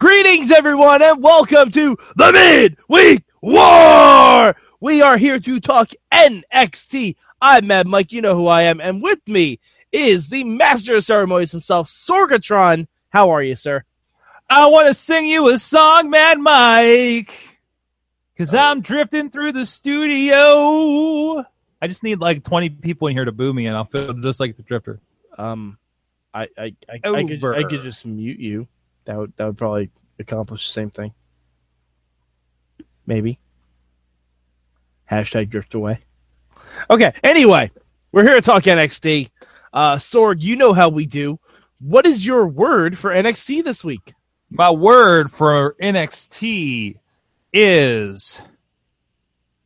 Greetings, everyone, and welcome to the Midweek War. We are here to talk NXT. I'm Mad Mike. You know who I am, and with me is the Master of Ceremonies himself, Sorgatron. How are you, sir? I want to sing you a song, Mad Mike, because I'm drifting through the studio. I just need like 20 people in here to boo me, and I'll feel just like the drifter. Um, I I I, I, could, I could just mute you. That would that would probably accomplish the same thing. Maybe. Hashtag drift away. Okay. Anyway, we're here to talk NXT. Uh, Sorg, you know how we do. What is your word for NXT this week? My word for NXT is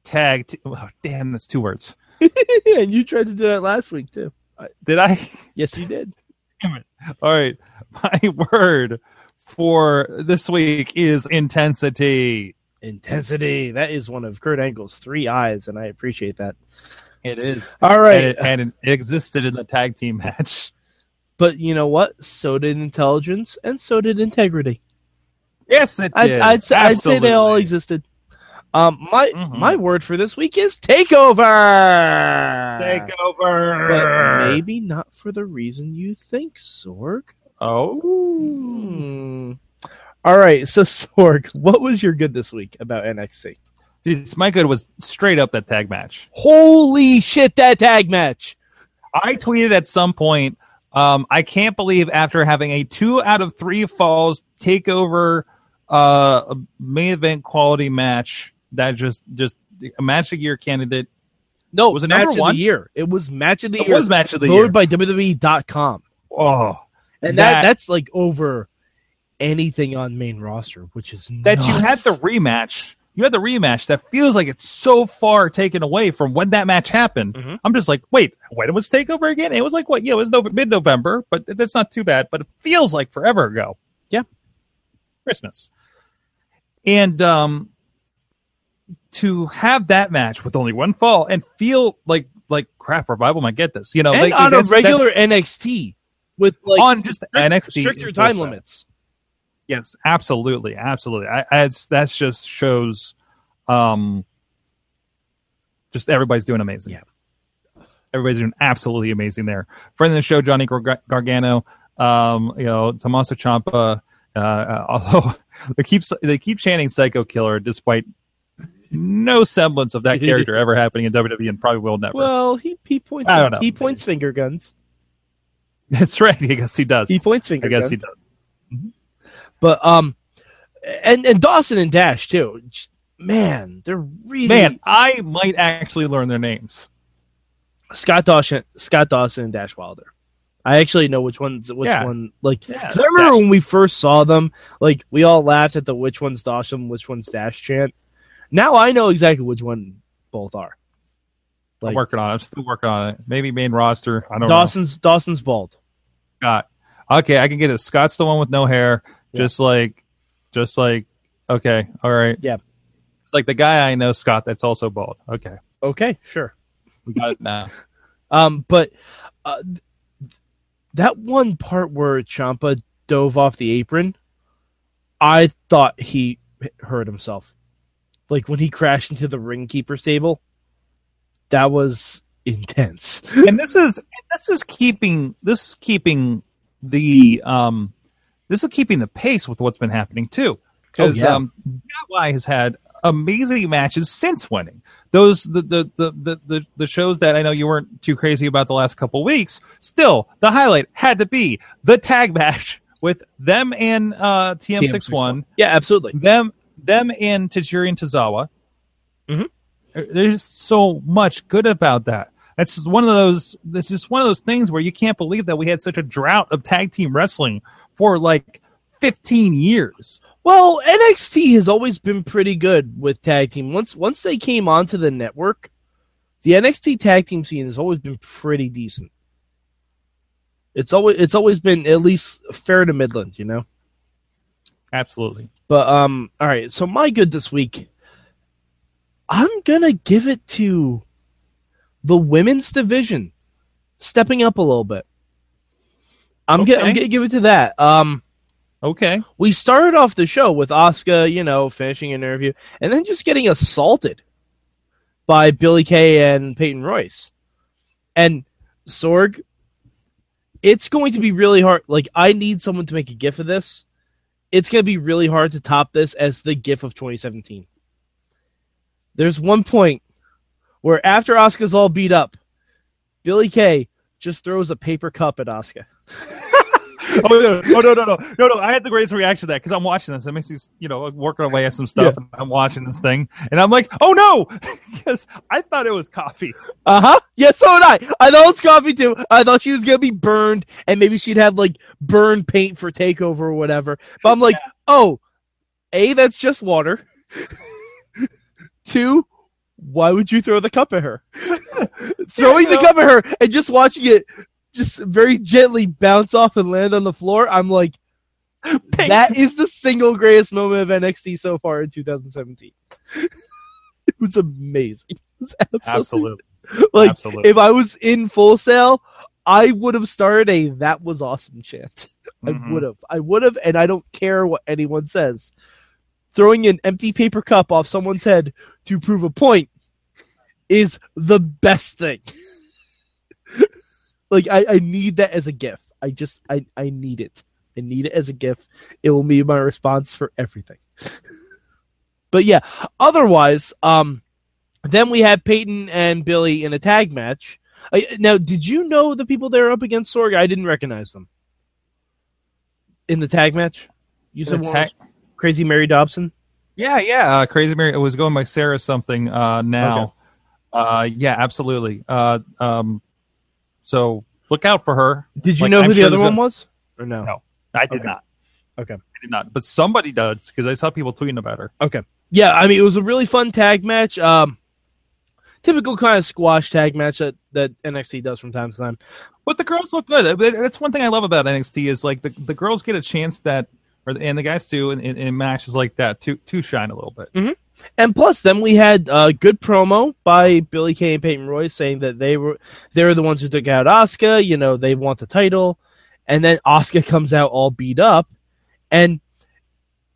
tag. T- oh, damn, that's two words. and you tried to do that last week too. Uh, did I? Yes, you did. Damn it. All right. My word for this week is intensity. Intensity. That is one of Kurt Angle's three eyes, and I appreciate that. It is. All right. And it, and it existed in the tag team match. But you know what? So did intelligence, and so did integrity. Yes, it I'd, did. I'd, say, I'd say they all existed. Um, my Mhm. my word for this week is takeover. Takeover. but maybe not for the reason you think, Sorg. Oh. All right, so Sorg, what was your good this week about NXT? My good was straight up that tag match. Holy shit, that tag match! I tweeted at some point, um, I can't believe after having a two out of three falls takeover uh, main event quality match that just just a match of the year candidate. No, it Was a match of one? the year. It was match of the It year. was match of the voted year. by WWE.com. Oh, And that, That- that's like over anything on main roster, which is that you had the rematch. You had the rematch that feels like it's so far taken away from when that match happened. Mhm. I'm just like, wait, when was Takeover again? It was like what? Yeah, it was Nov- mid-November, but that's not too bad. But it feels like forever ago. Yeah. Christmas, and um, to have that match with only one fall and feel like like crap, revival might get this. You know, and like, on a regular NXT with like on just strict- NXT stricter full time limits. Yes, absolutely, absolutely. I, I it's, that's just shows, um, just everybody's doing amazing. Yeah. everybody's doing absolutely amazing there. Friend of the show, Johnny Gar- Gargano, um, you know, Tommaso Ciampa. Uh, uh, although they keep they keep chanting "Psycho Killer" despite no semblance of that character ever happening in WWE, and probably will never. Well, he he points I don't know. he points finger guns. That's right. I guess he does. He points finger I guess guns. he does. But um, and and Dawson and Dash too. Man, they're really Man, I might actually learn their names. Scott Dawson, Scott Dawson and Dash Wilder. I actually know which one's which Yeah. one. Like, Yeah, I remember Dash. when we first saw them, like we all laughed at the which one's Dawson, which one's Dash chant. Now I know exactly which one both are. I'm working on it. I'm still working on it. Maybe main roster. I don't Dawson's Dawson's bald. Scott. Okay, I can get it. Scott's the one with no hair. Yeah. Just like, just like, okay, all right. Yeah. Like the guy I know, Scott, that's also bald. Okay, Okay, sure. we got it now. Um, but uh, that one part where Ciampa dove off the apron, I thought he hurt himself. Like when he crashed into the ring keeper stable, that was intense. and this is this is keeping this is keeping the um this is keeping the pace with what's been happening too because Oh, yeah. um DIY has had amazing matches since winning those the the, the the the shows that I know you weren't too crazy about the last couple weeks still the highlight had to be the tag match with them and uh TM61 Yeah, absolutely. them them and Tajiri and Tazawa. Mhm. There's so much good about that. That's one of those. This is one of those things where you can't believe that we had such a drought of tag team wrestling for like 15 years. Well, NXT has always been pretty good with tag team. Once once they came onto the network, the NXT tag team scene has always been pretty decent. It's always it's always been at least fair to Midland, you know. Absolutely. But um, all right. So my good this week, I'm gonna give it to the women's division, stepping up a little bit. I'm Okay. gonna I'm gonna give it to that. Um, Okay. we started off the show with Asuka, you know, finishing an interview, and then just getting assaulted by Billie Kay and Peyton Royce. And Sorg, it's going to be really hard. Like, I need someone to make a gif of this. It's going to be really hard to top this as the gif of 2017. There's one point where after Asuka's all beat up, Billie Kay just throws a paper cup at Asuka. oh, no, oh no no no no no! I had the greatest reaction to that because I'm watching this. And Missy's you know working away at some stuff, and I'm watching this thing, and I'm like, oh no, because I thought it was coffee. Uh huh. Yeah, so did I. I thought it was coffee too. I thought she was gonna be burned, and maybe she'd have like burned paint for takeover or whatever. But I'm like, oh, a that's just water. Two, why would you throw the cup at her? Throwing the cup at her and just watching it just very gently bounce off and land on the floor. I'm like, Pink. that is the single greatest moment of NXT so far in 2017. it was amazing. It was absolutely Absolutely, like absolutely. if I was in Full Sail, I would have started a "That was awesome" chant. Mhm. I would have. I would have, and I don't care what anyone says. Throwing an empty paper cup off someone's head to prove a point is the best thing. like I, I need that as a gift. I just I, I need it. I need it as a gift. It will be my response for everything. but yeah, otherwise, um, then we had Peyton and Billy in a tag match. I, now, did you know the people they were up against Sorg? I didn't recognize them in the tag match. You said tag- Crazy Mary Dobson. Yeah, yeah. Uh, Crazy Mary. It was going by Sarah something. Uh, now, uh, yeah, absolutely. Uh, um, so look out for her. Did you Like, know I'm who the sure other one a- was? Or no? No. I did Okay. not. Okay. I did not. But somebody does because I saw people tweeting about her. Okay. Yeah, I mean it was a really fun tag match. Um, typical kind of squash tag match that that NXT does from time to time. But the girls look good. That's one thing I love about NXT is like the, the girls get a chance that, or and the guys too, in, in, in matches like that to to shine a little bit. And plus, then we had a good promo by Billie Kay and Peyton Royce saying that they were they were the ones who took out Asuka. You know, they want the title, and then Asuka comes out all beat up, and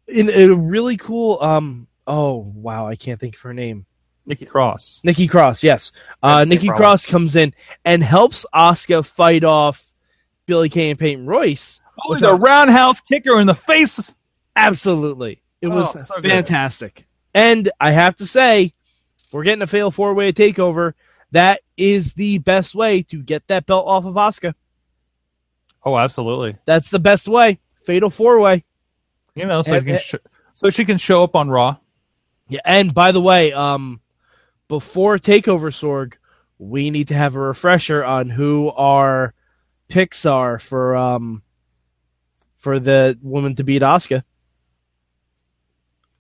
in a really cool. Um. Oh wow, I can't think of her name. Nikki Cross. Nikki Cross, yes. Uh, Nikki problem. Cross comes in and helps Asuka fight off Billie Kay and Peyton Royce. Oh, Which the roundhouse kicker in the face. Absolutely. It was Oh, so good. fantastic. And I have to say, we're getting a fatal four way takeover, that is the best way to get that belt off of Asuka. Oh, absolutely. That's the best way. Fatal four way. You know, so, Eh, you can sh- so she can show up on Raw. Yeah, and by the way, um, before Takeover Sorg, we need to have a refresher on who our picks are for um for the woman to beat Asuka.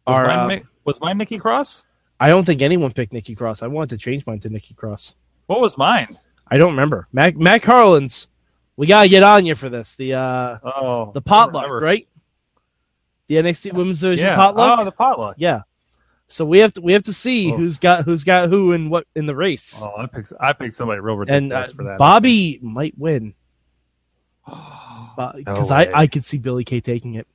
Was, uh, Mi- was mine Nikki Cross? I don't think anyone picked Nikki Cross. I wanted to change mine to Nikki Cross. What was mine? I don't remember. Mac Matt Carlin's. We gotta get on you for this. The uh Oh, the potluck, remember. right? The NXT Women's Division Yeah. potluck. Oh, the potluck. yeah. So we have to we have to see Oh. who's got who's got who and what in the race. Oh, I picked I picked somebody real and ridiculous uh, for that. Bobby might win because I. I could see Billie Kay taking it.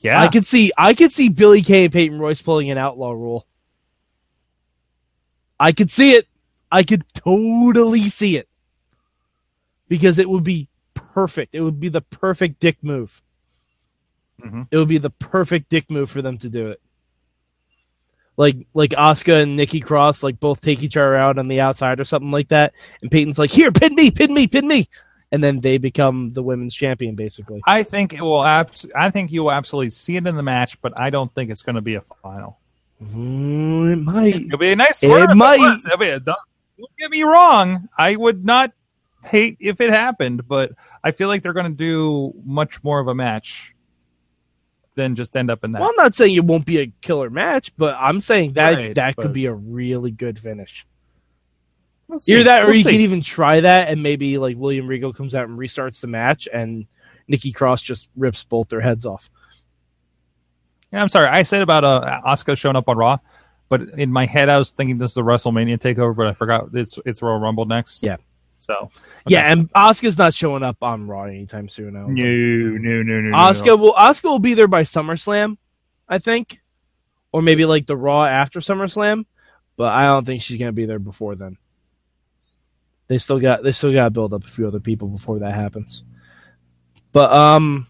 yeah, I could see I could see Billie Kay and Peyton Royce pulling an outlaw rule. I could see it. I could totally see it because it would be perfect. It would be the perfect dick move. Mhm. It would be the perfect dick move for them to do it. Like like Asuka and Nikki Cross like both take each other out on the outside or something like that, and Peyton's like, "Here, pin me, pin me, pin me," and then they become the women's champion basically. I think it will. Abs- I think you will absolutely see it in the match, but I don't think it's going to be a final. Mm, it might. It'll be a nice. It might. was. It'll be a- don't, don't get me wrong. I would not hate if it happened, but I feel like they're going to do much more of a match than just end up in that. Well, I'm not saying it won't be a killer match, but I'm saying that Right, that could be a really good finish. We'll. Either that, or We'll you see. can even try that, and maybe like William Regal comes out and restarts the match, and Nikki Cross just rips both their heads off. Yeah, I'm sorry. I said about uh, Asuka showing up on Raw, but in my head I was thinking this is a WrestleMania takeover, but I forgot it's it's Royal Rumble next. Yeah. So Yeah, and Asuka's not showing up on Raw anytime soon. Don't no, no, no, no. Asuka will Asuka will be there by SummerSlam, I think, or maybe like the Raw after SummerSlam, but I don't think she's gonna be there before then. They still got they still got to build up a few other people before that happens. But um,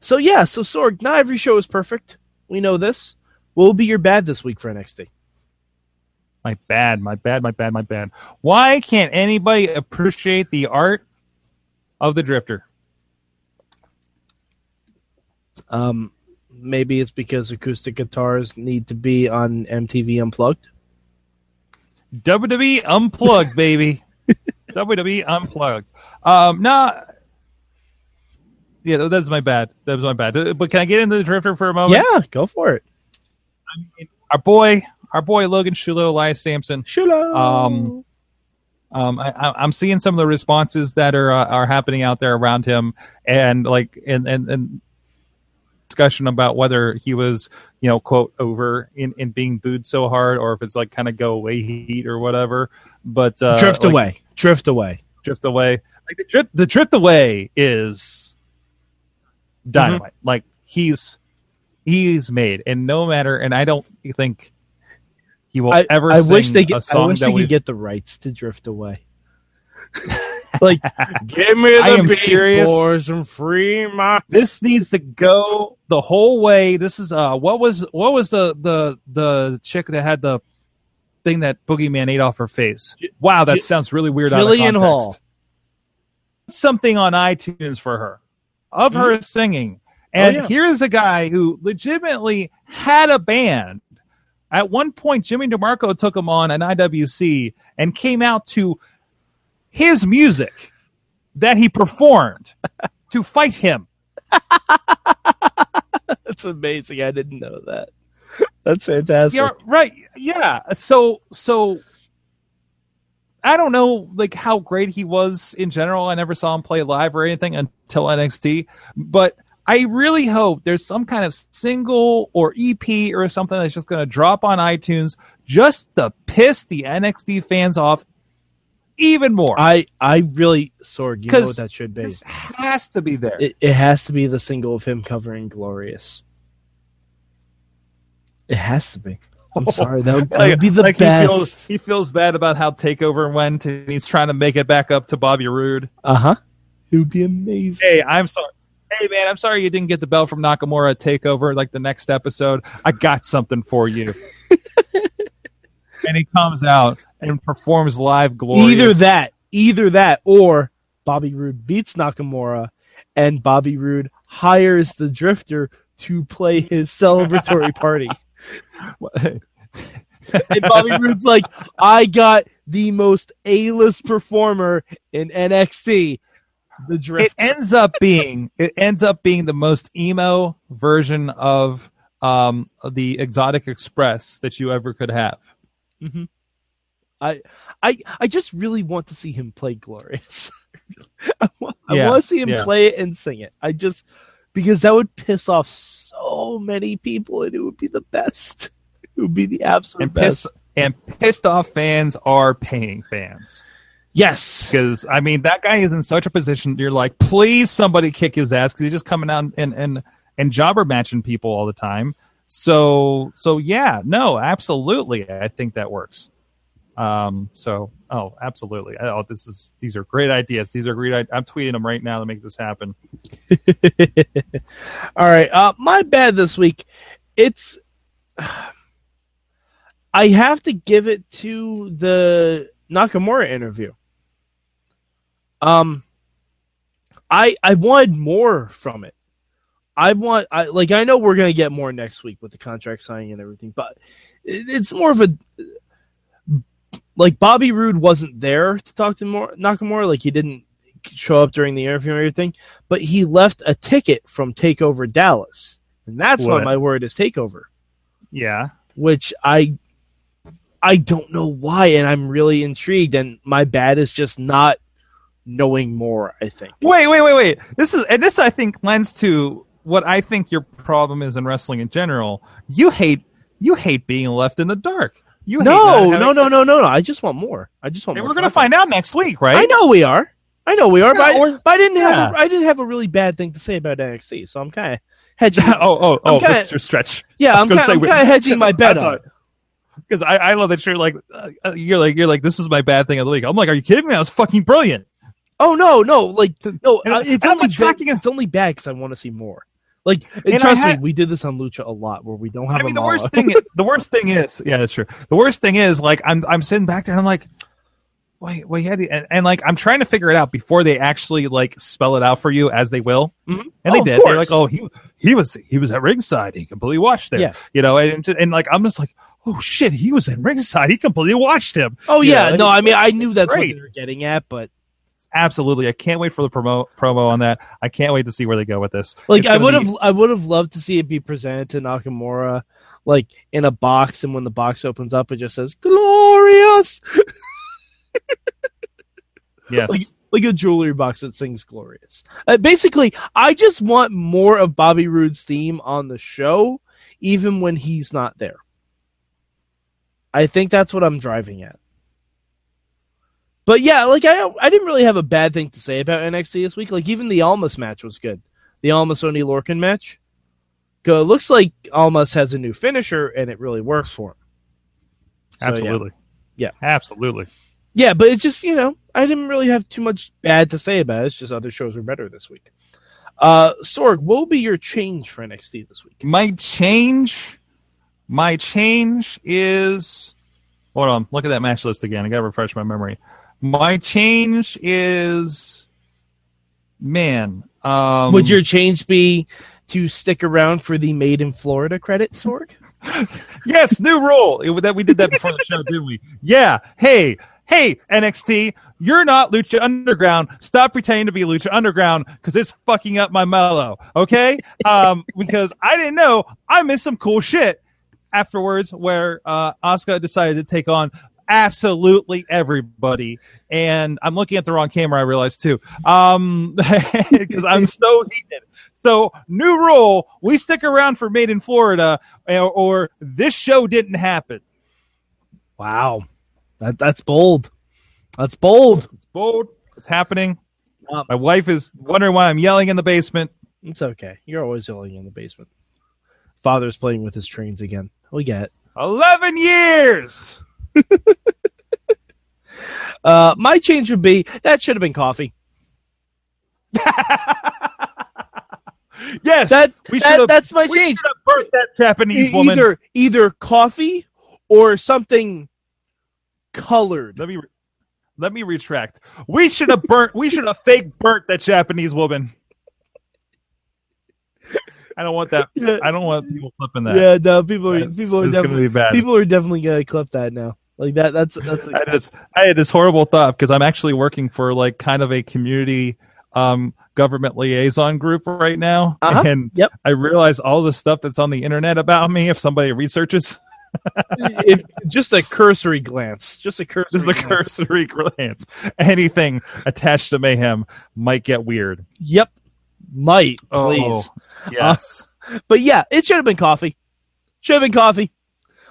so yeah, so Sorg, not every show is perfect. We know this. What will be your bad this week for NXT? My bad, my bad, my bad, my bad. Why can't anybody appreciate the art of the Drifter? Um, maybe it's because acoustic guitars need to be on MTV Unplugged. WWE Unplugged, baby. WWE Unplugged. Um, nah. Yeah, that's my bad. That was my bad. Uh, But can I get into the Drifter for a moment? Yeah, go for it. Our boy, our boy Logan Shulo, Elias Samson. Shulo. Um, Um, I, I- I'm seeing some of the responses that are uh, are happening out there around him, and like and and, and discussion about whether he was you know quote over in, in being booed so hard, or if it's like kind of go away heat or whatever. But uh, drift like, away. Drift away. drift away. Like the drift, the drift away is dynamite. Like he's he's made, and no matter, and I don't think he will I, ever. I sing wish they a get, I wish they could get the rights to drift away. like, give me the I beat serious. for some free my. this needs to go the whole way. This is uh what was what was the the the chick that had the thing that Boogeyman ate off her face? Wow, that sounds really weird. Jillian Hall. Something on iTunes for her of her singing. And Mm-hmm. Oh, yeah. here's a guy who legitimately had a band. At one point, Jimmy DeMarco took him on an IWC and came out to his music that he performed to fight him. That's amazing. I didn't know that. That's fantastic. Yeah, right. Yeah. So so I don't know like how great he was in general. I never saw him play live or anything until NXT, but I really hope there's some kind of single or EP or something that's just going to drop on iTunes just to piss the NXT fans off even more. I I really Sorg. You know 'Cause what that should be. this has to be there. It, it has to be the single of him covering Glorious. It has to be. I'm sorry. That would, that would be the like best. He feels, he feels bad about how Takeover went, and he's trying to make it back up to Bobby Roode. Uh huh. It would be amazing. Hey, I'm sorry. Hey, man, I'm sorry you didn't get the belt from Nakamura Takeover like the next episode. I got something for you. and he comes out and performs live glory. Either that, either that, or Bobby Roode beats Nakamura, and Bobby Roode hires the Drifter to play his celebratory party. And Bobby Roode's like, I got the most A-list performer in NXT, the it ends up being it ends up being the most emo version of um the Exotic Express that you ever could have. I, I, I just really want to see him play Glorious. I want, Yeah, I want to see him yeah. play it and sing it. I just because that would piss off so many people, and it would be the best. It would be the absolute And best. pissed and pissed off fans are paying fans. Yes, because I mean that guy is in such a position. You're like, please somebody kick his ass because he's just coming out and and and jobber matching people all the time. So so yeah, no, absolutely, I think that works. Um, so oh, absolutely. Oh, this is these are great ideas. These are great. I'm tweeting them right now to make this happen. All right. Uh, my bad this week. It's. I have to give it to the Nakamura interview. Um, I I wanted more from it. I want I like I know we're gonna get more next week with the contract signing and everything, but it, it's more of a like Bobby Roode wasn't there to talk to Mor- Nakamura. Like he didn't show up during the interview and everything, but he left a ticket from Takeover Dallas, and that's What? why my word is Takeover, Yeah. which I I don't know why, and I'm really intrigued. And my bad is just not knowing more. I think. Wait, wait, wait, wait. This is and this I think lends to what I think your problem is in wrestling in general. You hate you hate being left in the dark. You No, no, no, no, no, no. I just want more. I just want. And more we're gonna find out next week, right? I know we are. I know we are, but, I, but I didn't have a, I didn't have a really bad thing to say about NXT, so I'm kind of hedging. oh, oh, oh, kinda- Mr. Stretch. yeah, I I'm kind of hedging my bet on. it. Because I, I love that you're like uh, you're like you're like this is my bad thing of the week. I'm like, are you kidding me? That was fucking brilliant. Oh no, no, like no, And- uh, it's I'm only bad, tracking it. it's only bad because I want to see more. Like, and trust had- me, we did this on Lucha a lot, where we don't have. I mean, a the Mala. worst thing, the worst thing is, yeah, that's true. The worst thing is, like, I'm, I'm sitting back there and I'm like, wait, wait, yeah, and, and like, I'm trying to figure it out before they actually like spell it out for you as they will, Mhm. and Oh, they of did. They're like, oh, he, he was, he was at ringside. He completely watched there, Yeah. you know, and, and like, I'm just like, oh shit, he was at ringside. He completely watched him. Oh You yeah, know, no, I mean, I knew that's great. what they were getting at, but Absolutely, I can't wait for the promo promo on that. I can't wait to see where they go with this. like I would be- have, I would have loved to see it be presented to Nakamura, like in a box, and when the box opens up, it just says "glorious," yes. like like a jewelry box that sings "glorious." Uh, basically, I just want more of Bobby Roode's theme on the show, even when he's not there. I think that's what I'm driving at. But yeah, like I I didn't really have a bad thing to say about NXT this week. Like even the Almas match was good. The Almas Oney Lorcan match. It looks like Almas has a new finisher and it really works for him. So, yeah. Absolutely. Yeah. Absolutely. Yeah, but it's just, you know, I didn't really have too much bad to say about it. It's just other shows were better this week. Uh Sorg, what will be your change for NXT this week? My change, my change is. Hold on, look at that match list again. I gotta refresh my memory. My change is, man. Um, Would your change be to stick around for the Made in Florida credit, Sorg? yes new rule It- that we did that before the show, didn't we? Yeah. Hey, hey, NXT, you're not Lucha Underground. Stop pretending to be Lucha Underground because it's fucking up my mellow. Okay? Um, because I didn't know I missed some cool shit afterwards where uh Asuka decided to take on absolutely everybody and i'm looking at the wrong camera i realized too um because i'm so heated so new rule we stick around for made in florida or, or this show didn't happen Wow. That that's bold. That's bold. it's bold it's happening Um, my wife is wondering why i'm yelling in the basement It's okay. You're always yelling in the basement. Father's playing with his trains again. We get it. 11 years Uh, my change would be that should have been coffee. yes That, we that that's my we change. burnt that japanese woman Either either coffee or something colored. Let me re- let me retract. We should have burnt. we should have fake burnt that Japanese woman. I don't want that. Yeah. I don't want people flipping that. Yeah, no, people are That's- people are definitely people are definitely gonna clip that now. Like that. That's that's. I, had this, I had this horrible thought because I'm actually working for like kind of a community um, government liaison group right now, Uh-huh. and Yep. I realize all the stuff that's on the internet about me. If somebody researches, if, just a cursory glance. Just a cursory. just a glance. cursory glance, anything attached to mayhem might get weird. Yep. Might oh, please. Oh, yes. Uh, but yeah, it should have been coffee. Should have been coffee.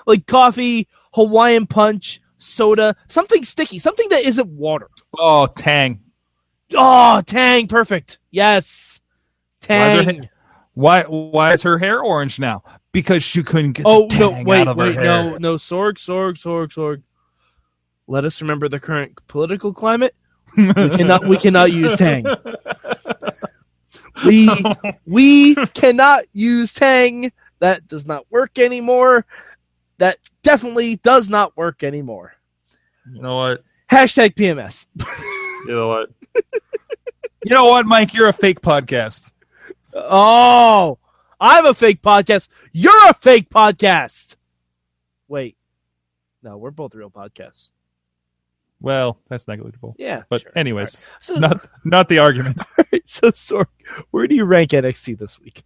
Like coffee, Hawaiian punch, soda, something sticky, something that isn't water. oh, Tang. Oh, Tang, perfect. Yes. Why is her Tang. Why why is her hair orange now? Because she couldn't get Oh the no, wait, out of her wait, hair. no, no, Sorg, Sorg, Sorg, Sorg. Let us remember the current political climate. We cannot we cannot use Tang. We we cannot use Tang. That does not work anymore. That definitely does not work anymore. You know what? Hashtag PMS. You know what? you know what, Mike? You're a fake podcast. Oh, I'm a fake podcast. You're a fake podcast. Wait. No, we're both real podcasts. Well, that's negligible. Yeah. But sure. anyways, right. So, not not the argument. so Sorg, where do you rank NXT this week?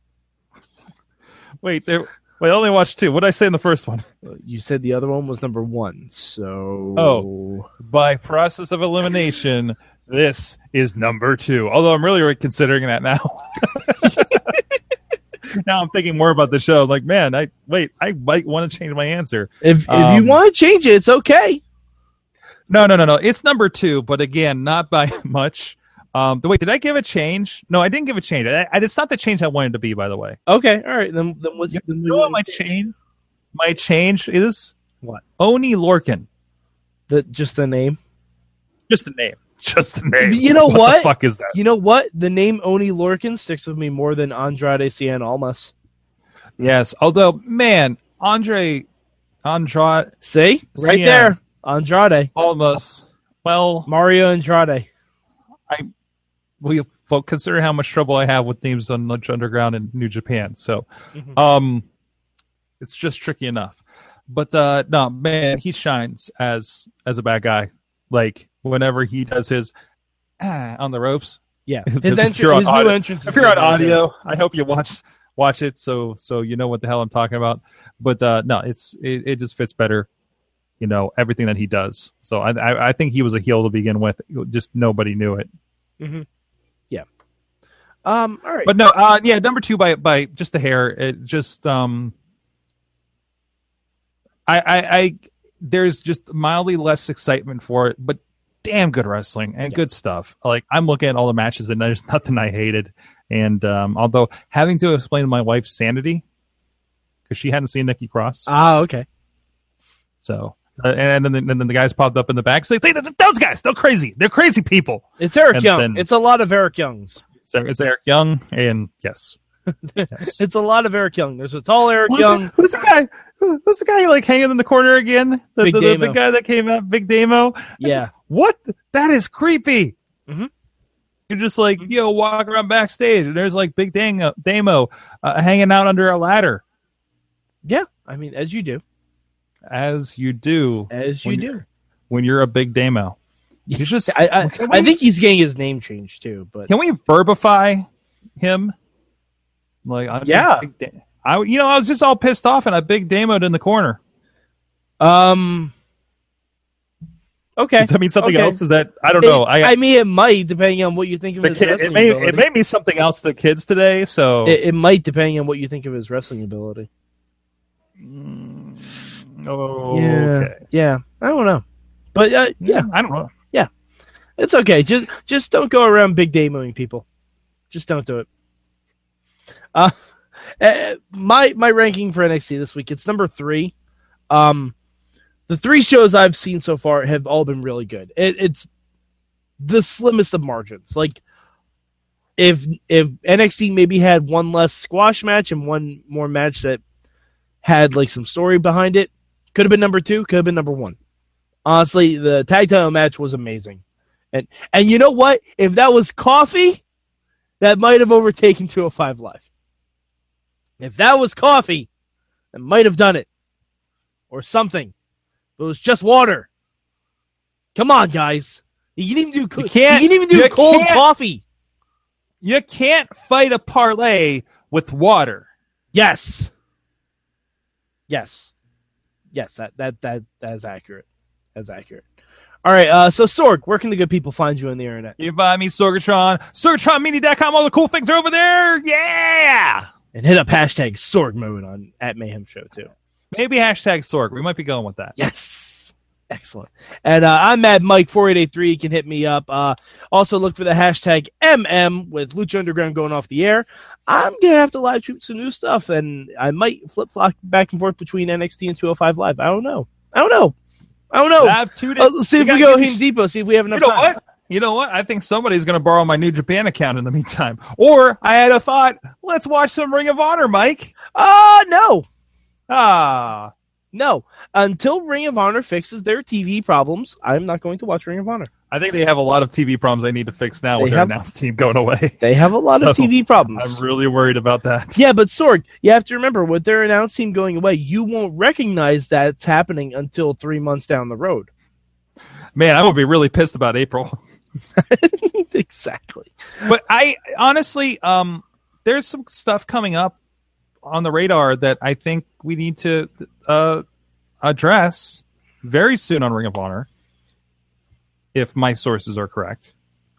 Wait, there. Wait, I only watched two. What did I say in the first one? Uh, You said the other one was number one. So Oh. By process of elimination, this is number two. Although I'm really considering that now. now I'm thinking more about the show. Like, man, I wait. I might want to change my answer. if if you Um, want to change it, it's okay. No, no, no, no. It's number two, but again, not by much. Um, the wait, did I give a change? No, I didn't give a change. I, I, it's not the change I wanted to be, by the way. Okay, all right. Then then what's You then know what my change? My change is What? Oney Lorcan. the just the name. Just the name. Just the name. You know what? what? the fuck is that? You know what? The name Oney Lorcan sticks with me more than Andrade Cien Almas. Yes. Although, man, Andre, Andrade, See right Cien. there, Andrade, almost. Well, Mario Andrade. I we well, consider how much trouble I have with names on Lucha Underground and New Japan. So, Mhm. um, it's just tricky enough. But uh, no, man, he shines as as a bad guy. Like whenever he does his ah, on the ropes. Yeah, his you're entrance, new entrance. If you're on good. audio, I hope you watch watch it so so you know what the hell I'm talking about. But uh, no, it's it, it just fits better. You know everything that he does. So I, I I think he was a heel to begin with. Just nobody knew it. Yeah, um, all right. But no, uh, yeah, number two by by just the hair. It just um, I I, I there's just mildly less excitement for it, but damn good wrestling and Yeah. good stuff. Like I'm looking at all the matches and there's nothing I hated. And um, although having to explain to my wife's sanity because she hadn't seen Nikki Cross, ah, okay. so. Uh, and then, and then the guys popped up in the back. Say, "Say, those guys, they're crazy. They're crazy people." It's Eric And Young. then- it's a lot of Eric Youngs. So it's Eric Young, and yes, yes. It's a lot of Eric Young. There's a tall Eric Who's Young. The, who's the guy? Who's the guy like hanging in the corner again? The, Big the, the Damo. big guy that came out, Big Damo. Yeah, What? That is creepy. Mhm. You're just like you know, walk around backstage, and there's like Big Dang, Damo uh, hanging out under a ladder, yeah. I mean, as you do, as you do as you do. when you're a Big Damo. You just I I, we- I think he's getting his name changed too. But Can we verbify him? Like, I'm Yeah. I, you know, I was just all pissed off, and I big demoed in the corner. um, okay. Does that mean something Okay. else? Is that I don't know. I, I mean, it might depending on what you think of his kid, wrestling it may ability. it may be something else to the kids today. So It, it might depending on what you think of his wrestling ability. Oh, Yeah, okay. yeah. I don't know, but uh, yeah, I don't know. Yeah, it's okay. Just just don't go around big demoing people. Just don't do it. Uh, uh, my my ranking for NXT this week it's number three. Um, the three shows I've seen so far have all been really good. It, it's the slimmest of margins. Like if if NXT maybe had one less squash match and one more match that had like some story behind it, could have been number two. Could have been number one. Honestly, the tag title match was amazing. And and you know what? If that was coffee, that might have overtaken 205 Live. If that was coffee, it might have done it. Or something. But it was just water. Come on, guys. You can even do You can't- you can even do cold coffee. You can't fight a parlay with water. Yes. Yes. Yes, that that that that is accurate. That's accurate. All right, uh, so Sorg, where can the good people find you on the internet? You buy me Sorgatron, SorgatronMini.com. All the cool things are over there. Yeah. And hit up hashtag Sorg mode on at Mayhem Show too. Maybe hashtag Sorg. We might be going with that. Yes. Excellent. And uh, I'm Mad Mike four eight eight three. You can hit me up. Uh, also look for the hashtag MM with Lucha Underground going off the air. I'm gonna have to live shoot some new stuff, and I might flip flop back and forth between NXT and 205 Live. I don't know. I don't know. I don't know. I have two Uh, let's see if we go Home Depot. See if we have enough You know time. what? You know what? I think somebody's going to borrow my New Japan account in the meantime. Or I had a thought. Let's watch some Ring of Honor, Mike. Uh no, Ah, no. Until Ring of Honor fixes their TV problems, I'm not going to watch Ring of Honor. I think they have a lot of TV problems they need to fix now They with their have- announced team going away. They have a lot of TV problems. I'm really worried about that. Yeah, but Sorg, you have to remember with their announced team going away, you won't recognize that it's happening until three months down the road. Man, I would be really pissed about April. exactly. But I honestly, um, there's some stuff coming up on the radar that I think we need to uh, address very soon on Ring of Honor, if my sources are correct.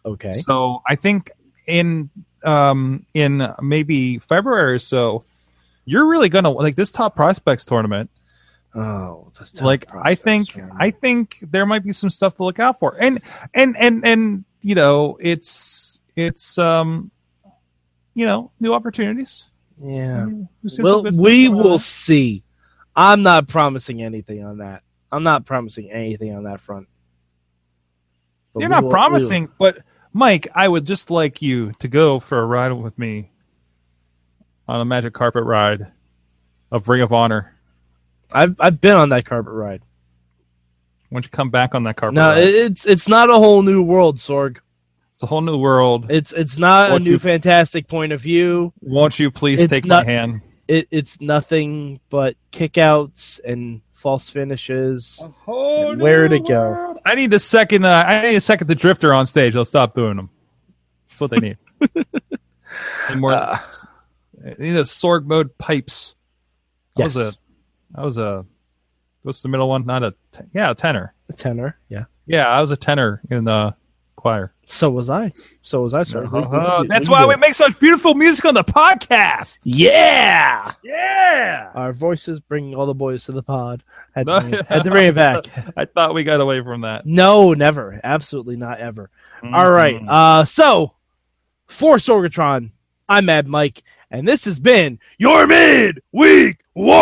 Okay. So I think in um, in maybe February or so, you're really gonna like this top prospects tournament. Oh, like I think. I think there might be some stuff to look out for, and and and and you know it's it's um you know new opportunities. Yeah. Mm. Well, we will on. see. I'm not promising anything on that. I'm not promising anything on that front. But You're not will- promising, but Mike, I would just like you to go for a ride with me on a magic carpet ride of Ring of Honor. I've I've been on that carpet ride. Why don't you come back on that carpet No, ride? it's it's not a whole new world, Sorg. It's a whole new world. It's it's not Won't a new you- fantastic point of view. Won't you please It's take not- my hand? It it's nothing but kickouts and false finishes. Oh, Where to go? I need a second. Uh, I need a second. The drifter on stage. They'll stop booing them. That's what they need. and more. Uh, they need a Sorg mode pipes. That yes, was a. That was a. What's the middle one? Not a. Ten, yeah, a tenor. a tenor. Yeah. Yeah, I was a tenor in the choir. So was I. So was I, Sorg. What- what you Uh, do- that's what why we make such beautiful music on the podcast. Yeah. Yeah. Our voices bringing all the boys to the pod. Had to, bring, had to bring it back. I thought we got away from that. No, never. Absolutely not ever. Mm-hmm. All right. Uh, so for Sorgatron, I'm Mad Mike, and this has been your mid week one.